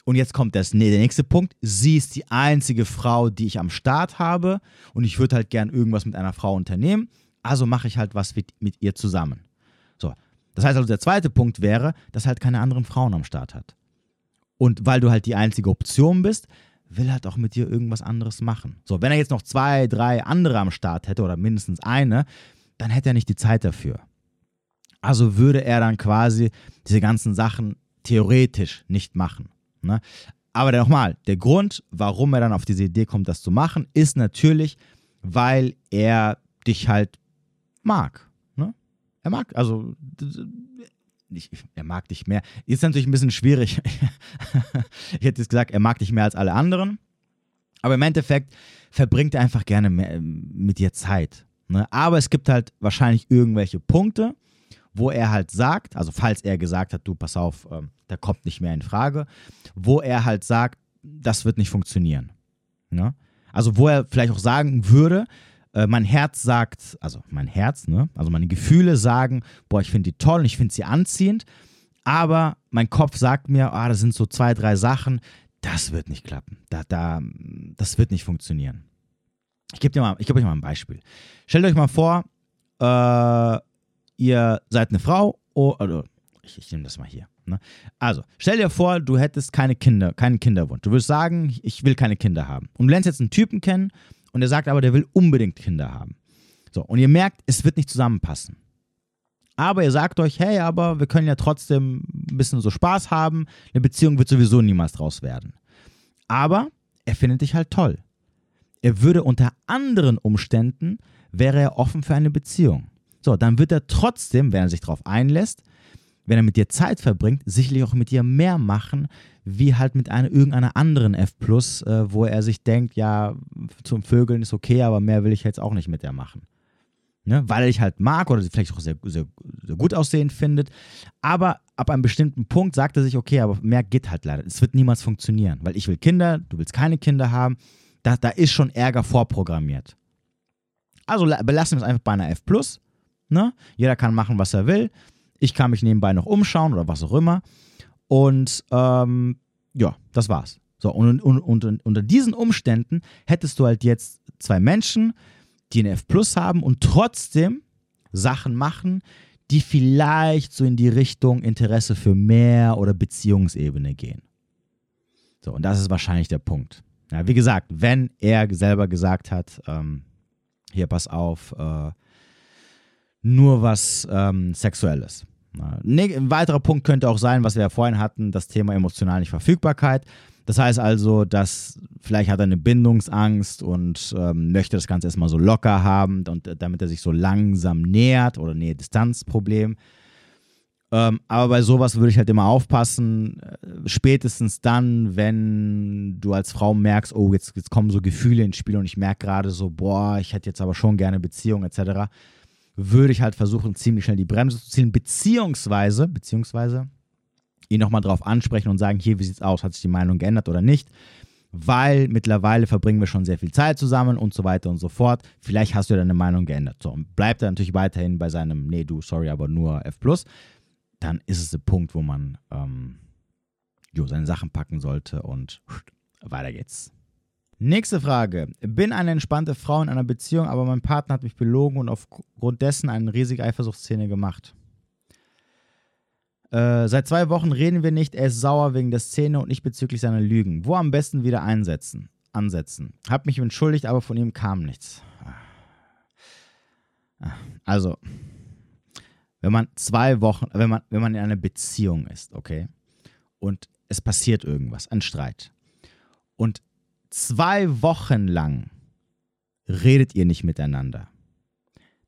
Und jetzt kommt das, nee, der nächste Punkt. Sie ist die einzige Frau, die ich am Start habe und ich würde halt gern irgendwas mit einer Frau unternehmen. Also mache ich halt was mit, mit ihr zusammen. So. Das heißt also, der zweite Punkt wäre, dass halt keine anderen Frauen am Start hat. Und weil du halt die einzige Option bist, will halt auch mit dir irgendwas anderes machen. So, wenn er jetzt noch zwei, drei andere am Start hätte oder mindestens eine, dann hätte er nicht die Zeit dafür. Also würde er dann quasi diese ganzen Sachen theoretisch nicht machen. Ne? Aber nochmal, der Grund, warum er dann auf diese Idee kommt, das zu machen, ist natürlich, weil er dich halt mag. Ne? Er mag, also nicht, er mag dich mehr. Ist natürlich ein bisschen schwierig. <laughs> ich hätte jetzt gesagt, er mag dich mehr als alle anderen. Aber im Endeffekt verbringt er einfach gerne ähm, mit dir Zeit. Ne? Aber es gibt halt wahrscheinlich irgendwelche Punkte, wo er halt sagt, also falls er gesagt hat, du pass auf, ähm, der kommt nicht mehr in Frage, wo er halt sagt, das wird nicht funktionieren. Ne? Also wo er vielleicht auch sagen würde, äh, mein Herz sagt, also mein Herz, ne? also meine Gefühle sagen, boah, ich finde die toll und ich finde sie anziehend, aber mein Kopf sagt mir, ah, das sind so zwei, drei Sachen, das wird nicht klappen, da, da, das wird nicht funktionieren. Ich gebe dir euch mal ein Beispiel. Stellt euch mal vor, äh, ihr seid eine Frau, oh, also, ich, ich nehme das mal hier. Ne? Also, stell dir vor, du hättest keine Kinder, keinen Kinderwunsch. Du würdest sagen, ich will keine Kinder haben. Und du lernst jetzt einen Typen kennen und er sagt aber, der will unbedingt Kinder haben. So, und ihr merkt, es wird nicht zusammenpassen. Aber ihr sagt euch, hey, aber wir können ja trotzdem ein bisschen so Spaß haben. Eine Beziehung wird sowieso niemals draus werden. Aber er findet dich halt toll. Er würde unter anderen Umständen, wäre er offen für eine Beziehung. So, dann wird er trotzdem, wenn er sich darauf einlässt, wenn er mit dir Zeit verbringt, sicherlich auch mit dir mehr machen, wie halt mit einer, irgendeiner anderen F, äh, wo er sich denkt, ja, zum Vögeln ist okay, aber mehr will ich jetzt auch nicht mit der machen. Ne? Weil er dich halt mag oder sie vielleicht auch sehr, sehr, sehr gut aussehend findet. Aber ab einem bestimmten Punkt sagt er sich, okay, aber mehr geht halt leider. Es wird niemals funktionieren, weil ich will Kinder, du willst keine Kinder haben. Da, da ist schon Ärger vorprogrammiert. Also belassen wir es einfach bei einer F. Ne? Jeder kann machen, was er will. Ich kann mich nebenbei noch umschauen oder was auch immer. Und ähm, ja, das war's. So, und, und, und, unter diesen Umständen hättest du halt jetzt zwei Menschen, die eine F Plus haben und trotzdem Sachen machen, die vielleicht so in die Richtung Interesse für mehr oder Beziehungsebene gehen. So, und das ist wahrscheinlich der Punkt. Ja, wie gesagt, wenn er selber gesagt hat, ähm, hier pass auf, äh, nur was ähm, Sexuelles. Ein weiterer Punkt könnte auch sein, was wir ja vorhin hatten, das Thema emotionale Verfügbarkeit. Das heißt also, dass vielleicht hat er eine Bindungsangst und ähm, möchte das Ganze erstmal so locker haben und äh, damit er sich so langsam nähert oder Nähe-Distanz-Problem. Ähm, aber bei sowas würde ich halt immer aufpassen, äh, spätestens dann, wenn du als Frau merkst, oh, jetzt, jetzt kommen so Gefühle ins Spiel und ich merke gerade so, boah, ich hätte jetzt aber schon gerne Beziehung etc., würde ich halt versuchen, ziemlich schnell die Bremse zu ziehen, beziehungsweise, beziehungsweise ihn nochmal drauf ansprechen und sagen, hier, wie sieht's aus, hat sich die Meinung geändert oder nicht? Weil mittlerweile verbringen wir schon sehr viel Zeit zusammen und so weiter und so fort. Vielleicht hast du deine Meinung geändert. So, und bleibt er natürlich weiterhin bei seinem, nee, du, sorry, aber nur F dann ist es der Punkt, wo man ähm, jo, seine Sachen packen sollte und weiter geht's. Nächste Frage. Bin eine entspannte Frau in einer Beziehung, aber mein Partner hat mich belogen und aufgrund dessen eine riesige Eifersuchtsszene gemacht. Äh, seit zwei Wochen reden wir nicht, er ist sauer wegen der Szene und ich bezüglich seiner Lügen. Wo am besten wieder einsetzen? Ansetzen. Hab mich entschuldigt, aber von ihm kam nichts. Also, wenn man zwei Wochen, wenn man, wenn man in einer Beziehung ist, okay, und es passiert irgendwas, ein Streit, und zwei Wochen lang redet ihr nicht miteinander,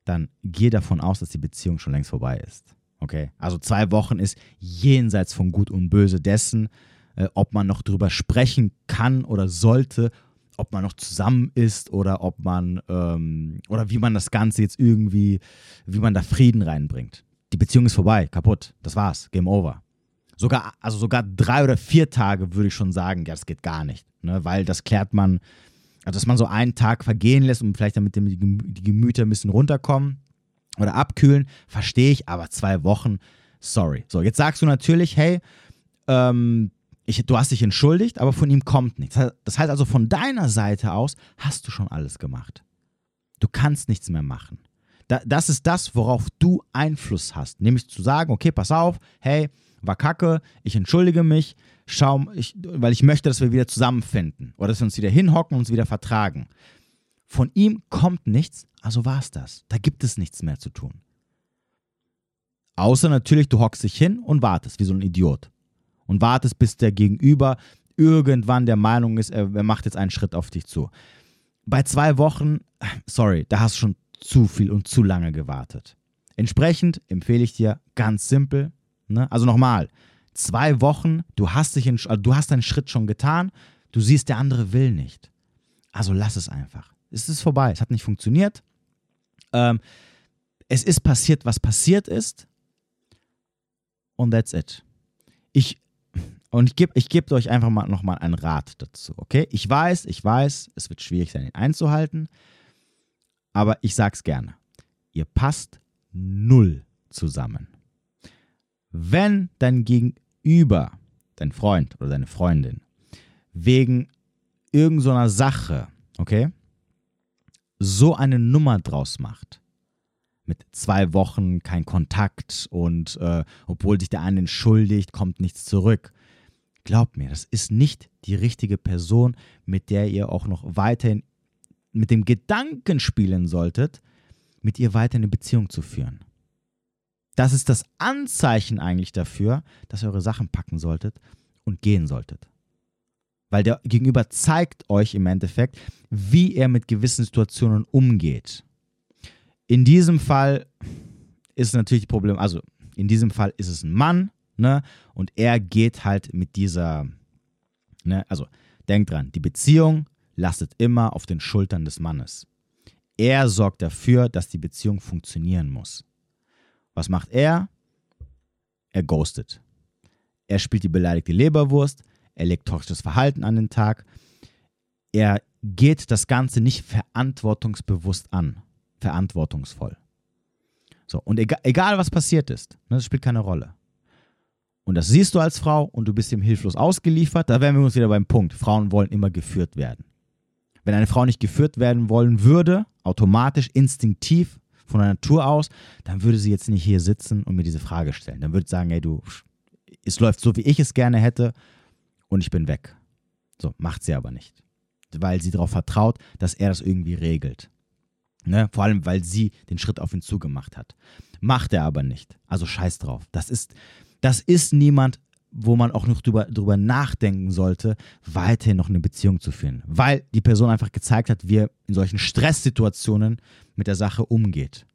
dann geh davon aus, dass die Beziehung schon längst vorbei ist. Okay? Also zwei Wochen ist jenseits von Gut und Böse dessen, äh, ob man noch drüber sprechen kann oder sollte, ob man noch zusammen ist oder ob man ähm, oder wie man das Ganze jetzt irgendwie, wie man da Frieden reinbringt. Die Beziehung ist vorbei, kaputt. Das war's, Game over. Sogar, also sogar drei oder vier Tage würde ich schon sagen, ja, das geht gar nicht. Ne? Weil das klärt man, also dass man so einen Tag vergehen lässt und vielleicht damit die Gemüter ein bisschen runterkommen oder abkühlen, verstehe ich, aber zwei Wochen, sorry. So, jetzt sagst du natürlich, hey, ähm, ich, du hast dich entschuldigt, aber von ihm kommt nichts. Das heißt also, von deiner Seite aus hast du schon alles gemacht. Du kannst nichts mehr machen. Da, das ist das, worauf du Einfluss hast. Nämlich zu sagen, okay, pass auf, hey, war kacke, ich entschuldige mich, schau, ich, weil ich möchte, dass wir wieder zusammenfinden oder dass wir uns wieder hinhocken und uns wieder vertragen. Von ihm kommt nichts, also war es das. Da gibt es nichts mehr zu tun. Außer natürlich, du hockst dich hin und wartest, wie so ein Idiot. Und wartest, bis der Gegenüber irgendwann der Meinung ist, er, er macht jetzt einen Schritt auf dich zu. Bei zwei Wochen, sorry, da hast du schon zu viel und zu lange gewartet. Entsprechend empfehle ich dir ganz simpel, ne? also nochmal, zwei Wochen, du hast, dich in, also du hast deinen Schritt schon getan, du siehst, der andere will nicht. Also lass es einfach es ist vorbei, es hat nicht funktioniert. Ähm, es ist passiert, was passiert ist. Und that's it. Ich, und ich gebe ich geb euch einfach mal nochmal einen Rat dazu, okay? Ich weiß, ich weiß, es wird schwierig sein, ihn einzuhalten. Aber ich sag's gerne. Ihr passt null zusammen. Wenn dein Gegenüber, dein Freund oder deine Freundin, wegen irgendeiner so Sache, okay, so eine Nummer draus macht, mit zwei Wochen kein Kontakt und äh, obwohl sich der eine entschuldigt, kommt nichts zurück. Glaubt mir, das ist nicht die richtige Person, mit der ihr auch noch weiterhin mit dem Gedanken spielen solltet, mit ihr weiter eine Beziehung zu führen. Das ist das Anzeichen eigentlich dafür, dass ihr eure Sachen packen solltet und gehen solltet weil der Gegenüber zeigt euch im Endeffekt, wie er mit gewissen Situationen umgeht. In diesem Fall ist natürlich Problem, also in diesem Fall ist es ein Mann, ne, und er geht halt mit dieser, ne, also denkt dran, die Beziehung lastet immer auf den Schultern des Mannes. Er sorgt dafür, dass die Beziehung funktionieren muss. Was macht er? Er ghostet. Er spielt die beleidigte Leberwurst, er legt toxisches Verhalten an den Tag. Er geht das Ganze nicht verantwortungsbewusst an, verantwortungsvoll. So, und egal, egal was passiert ist, ne, das spielt keine Rolle. Und das siehst du als Frau und du bist ihm hilflos ausgeliefert, da wären wir uns wieder beim Punkt. Frauen wollen immer geführt werden. Wenn eine Frau nicht geführt werden wollen würde, automatisch, instinktiv, von der Natur aus, dann würde sie jetzt nicht hier sitzen und mir diese Frage stellen. Dann würde sie sagen, ey, du, es läuft so, wie ich es gerne hätte und ich bin weg. So, macht sie aber nicht. Weil sie darauf vertraut, dass er das irgendwie regelt. Ne? Vor allem, weil sie den Schritt auf ihn zugemacht hat. Macht er aber nicht. Also scheiß drauf. Das ist, das ist niemand, wo man auch noch drüber, drüber nachdenken sollte, weiterhin noch eine Beziehung zu führen. Weil die Person einfach gezeigt hat, wie er in solchen Stresssituationen mit der Sache umgeht.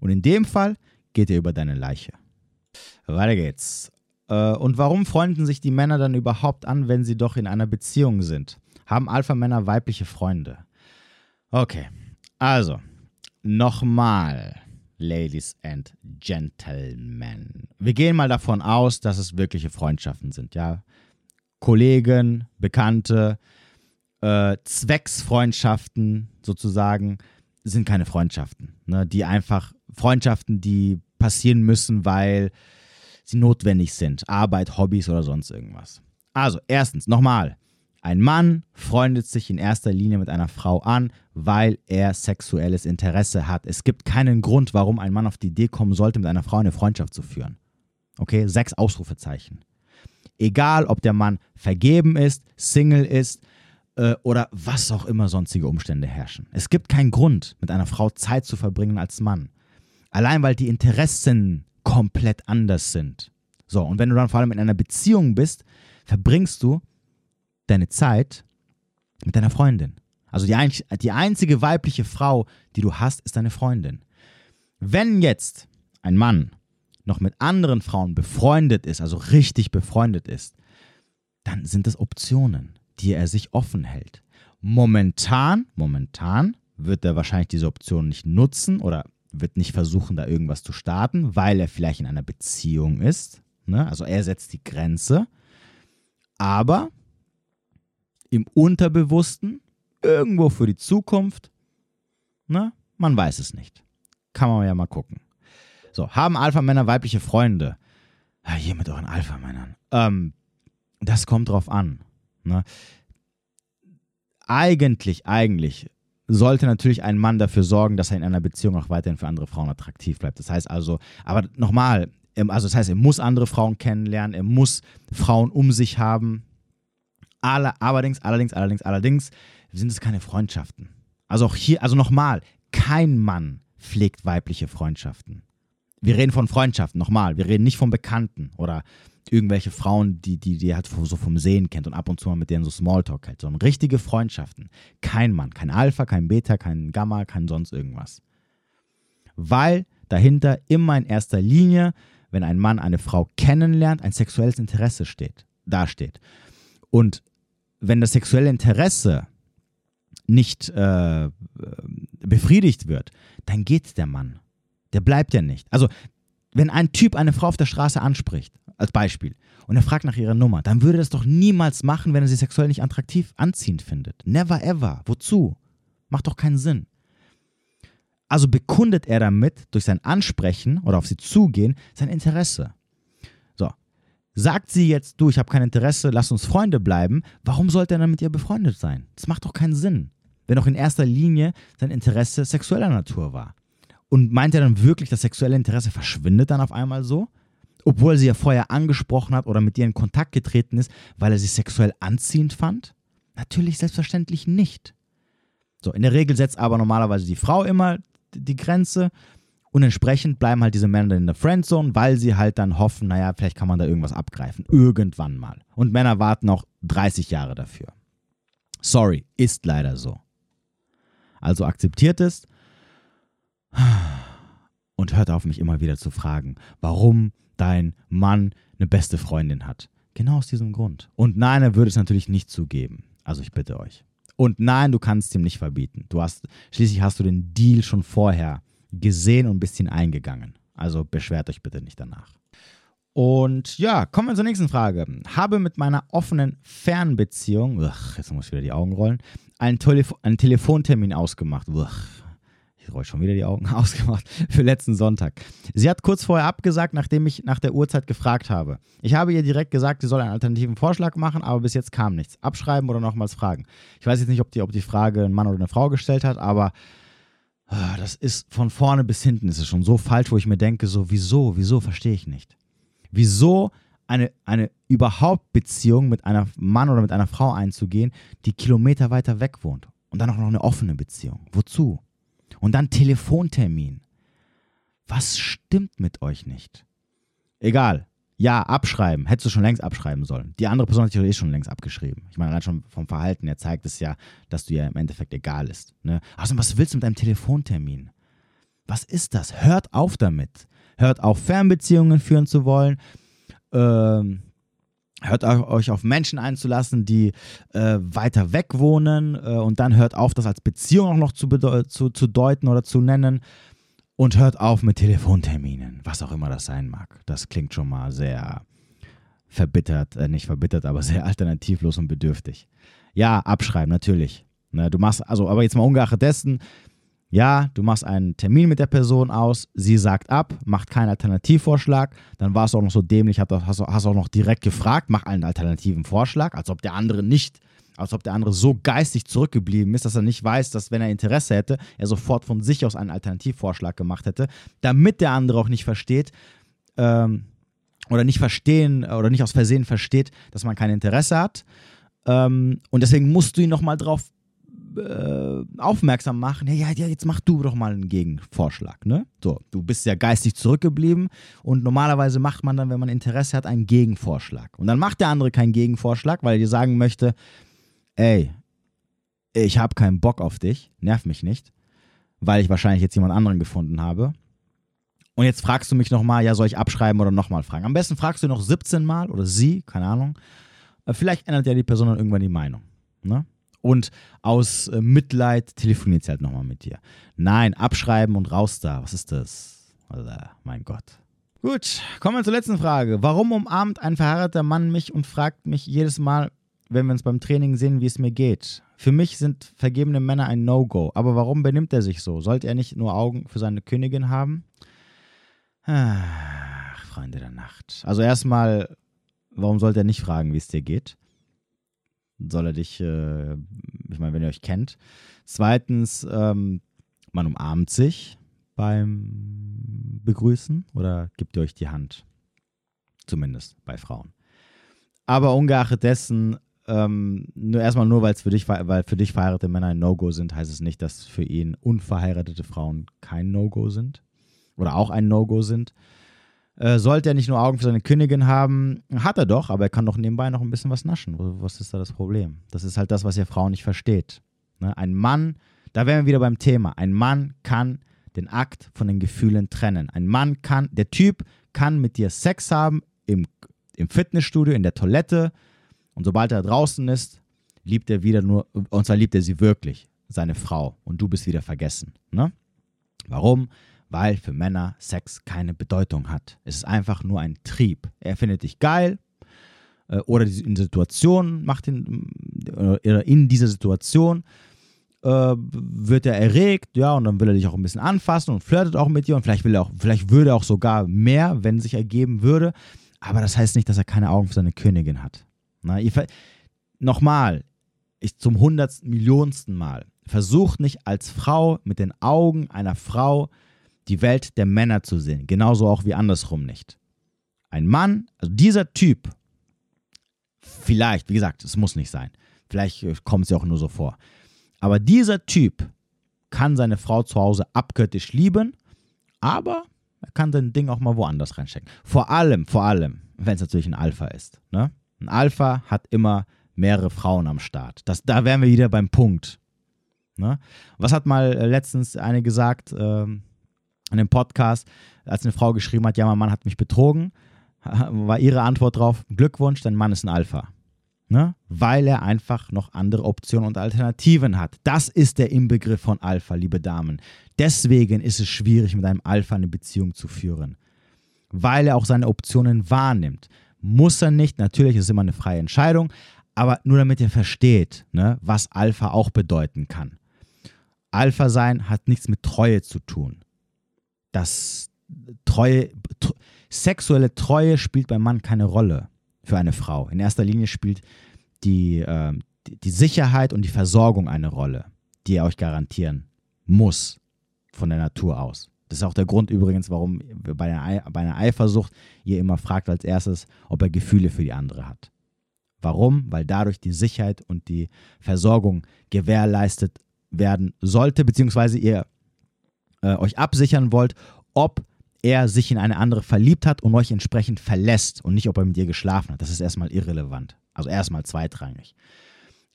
Und in dem Fall geht er über deine Leiche. Weiter geht's. Äh, und warum freunden sich die Männer dann überhaupt an, wenn sie doch in einer Beziehung sind? Haben Alpha-Männer weibliche Freunde? Okay, also, nochmal. Ladies and Gentlemen. Wir gehen mal davon aus, dass es wirkliche Freundschaften sind, ja. Kollegen, Bekannte, äh, Zwecksfreundschaften sozusagen sind keine Freundschaften. Ne? Die einfach Freundschaften, die passieren müssen, weil sie notwendig sind. Arbeit, Hobbys oder sonst irgendwas. Also, erstens, nochmal. Ein Mann freundet sich in erster Linie mit einer Frau an, weil er sexuelles Interesse hat. Es gibt keinen Grund, warum ein Mann auf die Idee kommen sollte, mit einer Frau eine Freundschaft zu führen. Okay, sechs Ausrufezeichen. Egal, ob der Mann vergeben ist, Single ist äh, oder was auch immer sonstige Umstände herrschen. Es gibt keinen Grund, mit einer Frau Zeit zu verbringen als Mann. Allein weil die Interessen komplett anders sind. So, und wenn du dann vor allem in einer Beziehung bist, verbringst du deine Zeit mit deiner Freundin. Also die, die einzige weibliche Frau, die du hast, ist deine Freundin. Wenn jetzt ein Mann noch mit anderen Frauen befreundet ist, also richtig befreundet ist, dann sind das Optionen, die er sich offen hält. Momentan, momentan wird er wahrscheinlich diese Option nicht nutzen oder wird nicht versuchen, da irgendwas zu starten, weil er vielleicht in einer Beziehung ist. Ne? Also er setzt die Grenze. Aber im Unterbewussten, irgendwo für die Zukunft. Ne? Man weiß es nicht. Kann man ja mal gucken. So, haben Alpha-Männer weibliche Freunde? Ja, hier mit euren Alpha-Männern. Ähm, das kommt drauf an. Ne? Eigentlich, eigentlich sollte natürlich ein Mann dafür sorgen, dass er in einer Beziehung auch weiterhin für andere Frauen attraktiv bleibt. Das heißt also, aber nochmal, also das heißt, er muss andere Frauen kennenlernen, er muss Frauen um sich haben, alle, allerdings, allerdings, allerdings, allerdings sind es keine Freundschaften. Also auch hier, also nochmal, kein Mann pflegt weibliche Freundschaften. Wir reden von Freundschaften, nochmal, wir reden nicht von Bekannten oder irgendwelche Frauen, die, die, die halt so vom Sehen kennt und ab und zu mal mit denen so Smalltalk hält, sondern richtige Freundschaften. Kein Mann, kein Alpha, kein Beta, kein Gamma, kein sonst irgendwas. Weil dahinter immer in erster Linie, wenn ein Mann eine Frau kennenlernt, ein sexuelles Interesse steht, dasteht. Und wenn das sexuelle Interesse nicht äh, befriedigt wird, dann geht der Mann. Der bleibt ja nicht. Also, wenn ein Typ eine Frau auf der Straße anspricht, als Beispiel, und er fragt nach ihrer Nummer, dann würde er das doch niemals machen, wenn er sie sexuell nicht attraktiv anziehend findet. Never ever. Wozu? Macht doch keinen Sinn. Also bekundet er damit durch sein Ansprechen oder auf sie zugehen sein Interesse. Sagt sie jetzt, du, ich habe kein Interesse, lass uns Freunde bleiben, warum sollte er dann mit ihr befreundet sein? Das macht doch keinen Sinn. Wenn auch in erster Linie sein Interesse sexueller Natur war. Und meint er dann wirklich, das sexuelle Interesse verschwindet dann auf einmal so? Obwohl sie ja vorher angesprochen hat oder mit ihr in Kontakt getreten ist, weil er sie sexuell anziehend fand? Natürlich selbstverständlich nicht. So, in der Regel setzt aber normalerweise die Frau immer die Grenze und entsprechend bleiben halt diese Männer in der Friendzone, weil sie halt dann hoffen, naja, vielleicht kann man da irgendwas abgreifen. Irgendwann mal. Und Männer warten auch 30 Jahre dafür. Sorry, ist leider so. Also akzeptiert es und hört auf, mich immer wieder zu fragen, warum dein Mann eine beste Freundin hat. Genau aus diesem Grund. Und nein, er würde es natürlich nicht zugeben. Also ich bitte euch. Und nein, du kannst ihm nicht verbieten. Du hast, schließlich hast du den Deal schon vorher gesehen und ein bisschen eingegangen. Also beschwert euch bitte nicht danach. Und ja, kommen wir zur nächsten Frage. Habe mit meiner offenen Fernbeziehung, ugh, jetzt muss ich wieder die Augen rollen, einen, Telefo einen Telefontermin ausgemacht. Ugh, ich roll schon wieder die Augen <laughs> ausgemacht für letzten Sonntag. Sie hat kurz vorher abgesagt, nachdem ich nach der Uhrzeit gefragt habe. Ich habe ihr direkt gesagt, sie soll einen alternativen Vorschlag machen, aber bis jetzt kam nichts. Abschreiben oder nochmals fragen. Ich weiß jetzt nicht, ob die, ob die Frage ein Mann oder eine Frau gestellt hat, aber das ist von vorne bis hinten ist es schon so falsch, wo ich mir denke, so, wieso, wieso, verstehe ich nicht. Wieso eine, eine überhaupt Beziehung mit einem Mann oder mit einer Frau einzugehen, die Kilometer weiter weg wohnt. Und dann auch noch eine offene Beziehung. Wozu? Und dann Telefontermin. Was stimmt mit euch nicht? Egal. Ja, abschreiben. Hättest du schon längst abschreiben sollen. Die andere Person hat dich eh schon längst abgeschrieben. Ich meine, allein schon vom Verhalten her zeigt es ja, dass du ja im Endeffekt egal ist. Ne? Also, was willst du mit deinem Telefontermin? Was ist das? Hört auf damit. Hört auf, Fernbeziehungen führen zu wollen. Ähm, hört euch auf Menschen einzulassen, die äh, weiter weg wohnen. Äh, und dann hört auf, das als Beziehung auch noch zu, zu, zu deuten oder zu nennen. Und hört auf mit Telefonterminen, was auch immer das sein mag. Das klingt schon mal sehr verbittert, äh, nicht verbittert, aber <laughs> sehr alternativlos und bedürftig. Ja, abschreiben, natürlich. Ne, du machst, also, aber jetzt mal ungeachtet dessen, ja, du machst einen Termin mit der Person aus, sie sagt ab, macht keinen Alternativvorschlag, dann war es auch noch so dämlich, hast, hast auch noch direkt gefragt, mach einen alternativen Vorschlag, als ob der andere nicht, als ob der andere so geistig zurückgeblieben ist, dass er nicht weiß, dass wenn er Interesse hätte, er sofort von sich aus einen Alternativvorschlag gemacht hätte, damit der andere auch nicht versteht, ähm, oder nicht verstehen oder nicht aus Versehen versteht, dass man kein Interesse hat. Ähm, und deswegen musst du ihn nochmal drauf äh, aufmerksam machen, ja, ja, jetzt mach du doch mal einen Gegenvorschlag, ne? So, du bist ja geistig zurückgeblieben und normalerweise macht man dann, wenn man Interesse hat, einen Gegenvorschlag. Und dann macht der andere keinen Gegenvorschlag, weil er dir sagen möchte, ey, ich habe keinen Bock auf dich, nerv mich nicht, weil ich wahrscheinlich jetzt jemand anderen gefunden habe. Und jetzt fragst du mich nochmal, ja, soll ich abschreiben oder nochmal fragen? Am besten fragst du noch 17 Mal oder sie, keine Ahnung. Äh, vielleicht ändert ja die Person dann irgendwann die Meinung. Ne? und aus äh, Mitleid telefoniert sie halt nochmal mit dir. Nein, abschreiben und raus da. Was ist das? Alter, mein Gott. Gut, kommen wir zur letzten Frage. Warum umarmt ein verheirateter Mann mich und fragt mich jedes Mal, wenn wir uns beim Training sehen, wie es mir geht? Für mich sind vergebene Männer ein No-Go. Aber warum benimmt er sich so? Sollte er nicht nur Augen für seine Königin haben? Ach, Freunde der Nacht. Also erstmal, warum sollte er nicht fragen, wie es dir geht? soll er dich, äh, ich meine, wenn ihr euch kennt. Zweitens, ähm, man umarmt sich beim Begrüßen oder gibt ihr euch die Hand. Zumindest bei Frauen. Aber ungeachtet dessen, ähm, nur erstmal nur, weil es für dich, weil für dich verheiratete Männer ein No-Go sind, heißt es nicht, dass für ihn unverheiratete Frauen kein No-Go sind oder auch ein No-Go sind. Äh, sollte er nicht nur Augen für seine Königin haben, hat er doch, aber er kann doch nebenbei noch ein bisschen was naschen. Was ist da das Problem? Das ist halt das, was ihr Frau nicht versteht. Ne? Ein Mann, da wären wir wieder beim Thema. Ein Mann kann den Akt von den Gefühlen trennen. Ein Mann kann, der Typ kann mit dir Sex haben im, im Fitnessstudio, in der Toilette und sobald er draußen ist, liebt er wieder nur, und zwar liebt er sie wirklich, seine Frau und du bist wieder vergessen. Ne? Warum? weil für Männer Sex keine Bedeutung hat. Es ist einfach nur ein Trieb. Er findet dich geil äh, oder in Situation macht ihn äh, in dieser Situation äh, wird er erregt, ja, und dann will er dich auch ein bisschen anfassen und flirtet auch mit dir und vielleicht will er auch, vielleicht würde er auch sogar mehr, wenn sich ergeben würde. Aber das heißt nicht, dass er keine Augen für seine Königin hat. Na, ihr, nochmal, ich zum hundertsten, millionsten Mal, versucht nicht als Frau mit den Augen einer Frau die Welt der Männer zu sehen. Genauso auch wie andersrum nicht. Ein Mann, also dieser Typ, vielleicht, wie gesagt, es muss nicht sein. Vielleicht äh, kommt es ja auch nur so vor. Aber dieser Typ kann seine Frau zu Hause abgöttisch lieben, aber er kann sein Ding auch mal woanders reinstecken. Vor allem, vor allem, wenn es natürlich ein Alpha ist. Ne? Ein Alpha hat immer mehrere Frauen am Start. Das, da wären wir wieder beim Punkt. Ne? Was hat mal äh, letztens eine gesagt? Ähm, in dem Podcast, als eine Frau geschrieben hat, ja, mein Mann hat mich betrogen, <laughs> war ihre Antwort drauf, Glückwunsch, dein Mann ist ein Alpha. Ne? Weil er einfach noch andere Optionen und Alternativen hat. Das ist der Inbegriff von Alpha, liebe Damen. Deswegen ist es schwierig, mit einem Alpha eine Beziehung zu führen. Weil er auch seine Optionen wahrnimmt. Muss er nicht, natürlich ist es immer eine freie Entscheidung, aber nur damit ihr versteht, ne, was Alpha auch bedeuten kann. Alpha sein hat nichts mit Treue zu tun dass Treue, sexuelle Treue spielt beim Mann keine Rolle für eine Frau. In erster Linie spielt die, äh, die Sicherheit und die Versorgung eine Rolle, die er euch garantieren muss von der Natur aus. Das ist auch der Grund übrigens, warum bei einer, bei einer Eifersucht ihr immer fragt als erstes, ob er Gefühle für die andere hat. Warum? Weil dadurch die Sicherheit und die Versorgung gewährleistet werden sollte, beziehungsweise ihr äh, euch absichern wollt, ob er sich in eine andere verliebt hat und euch entsprechend verlässt und nicht, ob er mit dir geschlafen hat. Das ist erstmal irrelevant. Also erstmal zweitrangig.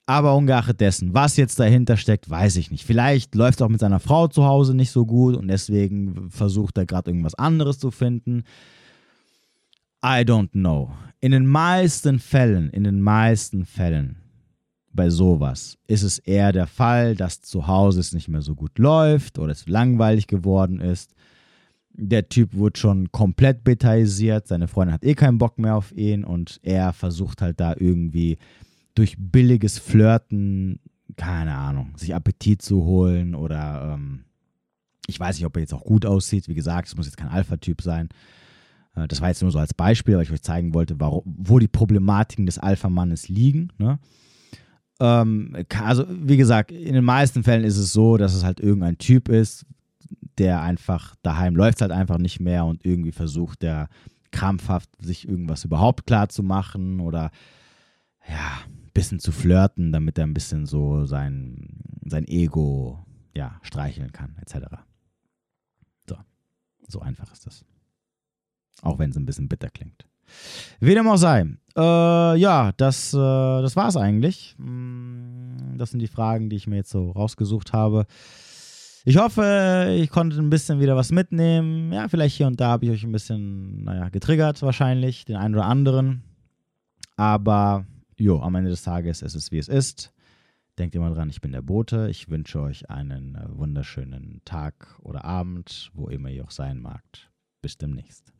Aber ungeachtet dessen, was jetzt dahinter steckt, weiß ich nicht. Vielleicht läuft es auch mit seiner Frau zu Hause nicht so gut und deswegen versucht er gerade irgendwas anderes zu finden. I don't know. In den meisten Fällen, in den meisten Fällen bei sowas ist es eher der Fall, dass zu Hause es nicht mehr so gut läuft oder es langweilig geworden ist. Der Typ wird schon komplett betaisiert, seine Freundin hat eh keinen Bock mehr auf ihn und er versucht halt da irgendwie durch billiges Flirten, keine Ahnung, sich Appetit zu holen oder ähm, ich weiß nicht, ob er jetzt auch gut aussieht. Wie gesagt, es muss jetzt kein Alpha-Typ sein. Äh, das war jetzt nur so als Beispiel, weil ich euch zeigen wollte, warum, wo die Problematiken des Alpha-Mannes liegen. Ne? Ähm, also, wie gesagt, in den meisten Fällen ist es so, dass es halt irgendein Typ ist, der einfach daheim läuft halt einfach nicht mehr und irgendwie versucht, der krampfhaft sich irgendwas überhaupt klar zu machen oder ja, bisschen zu flirten, damit er ein bisschen so sein, sein Ego ja, streicheln kann, etc. So, so einfach ist das. Auch wenn es ein bisschen bitter klingt. Wie dem auch sei. Äh, ja, das, äh, das war es eigentlich. Mm, das sind die Fragen, die ich mir jetzt so rausgesucht habe. Ich hoffe, ich konnte ein bisschen wieder was mitnehmen. Ja, vielleicht hier und da habe ich euch ein bisschen, naja, getriggert wahrscheinlich, den einen oder anderen. Aber, jo, am Ende des Tages ist es, wie es ist. Denkt immer dran, ich bin der Bote. Ich wünsche euch einen äh, wunderschönen Tag oder Abend, wo immer ihr auch sein magt. Bis demnächst.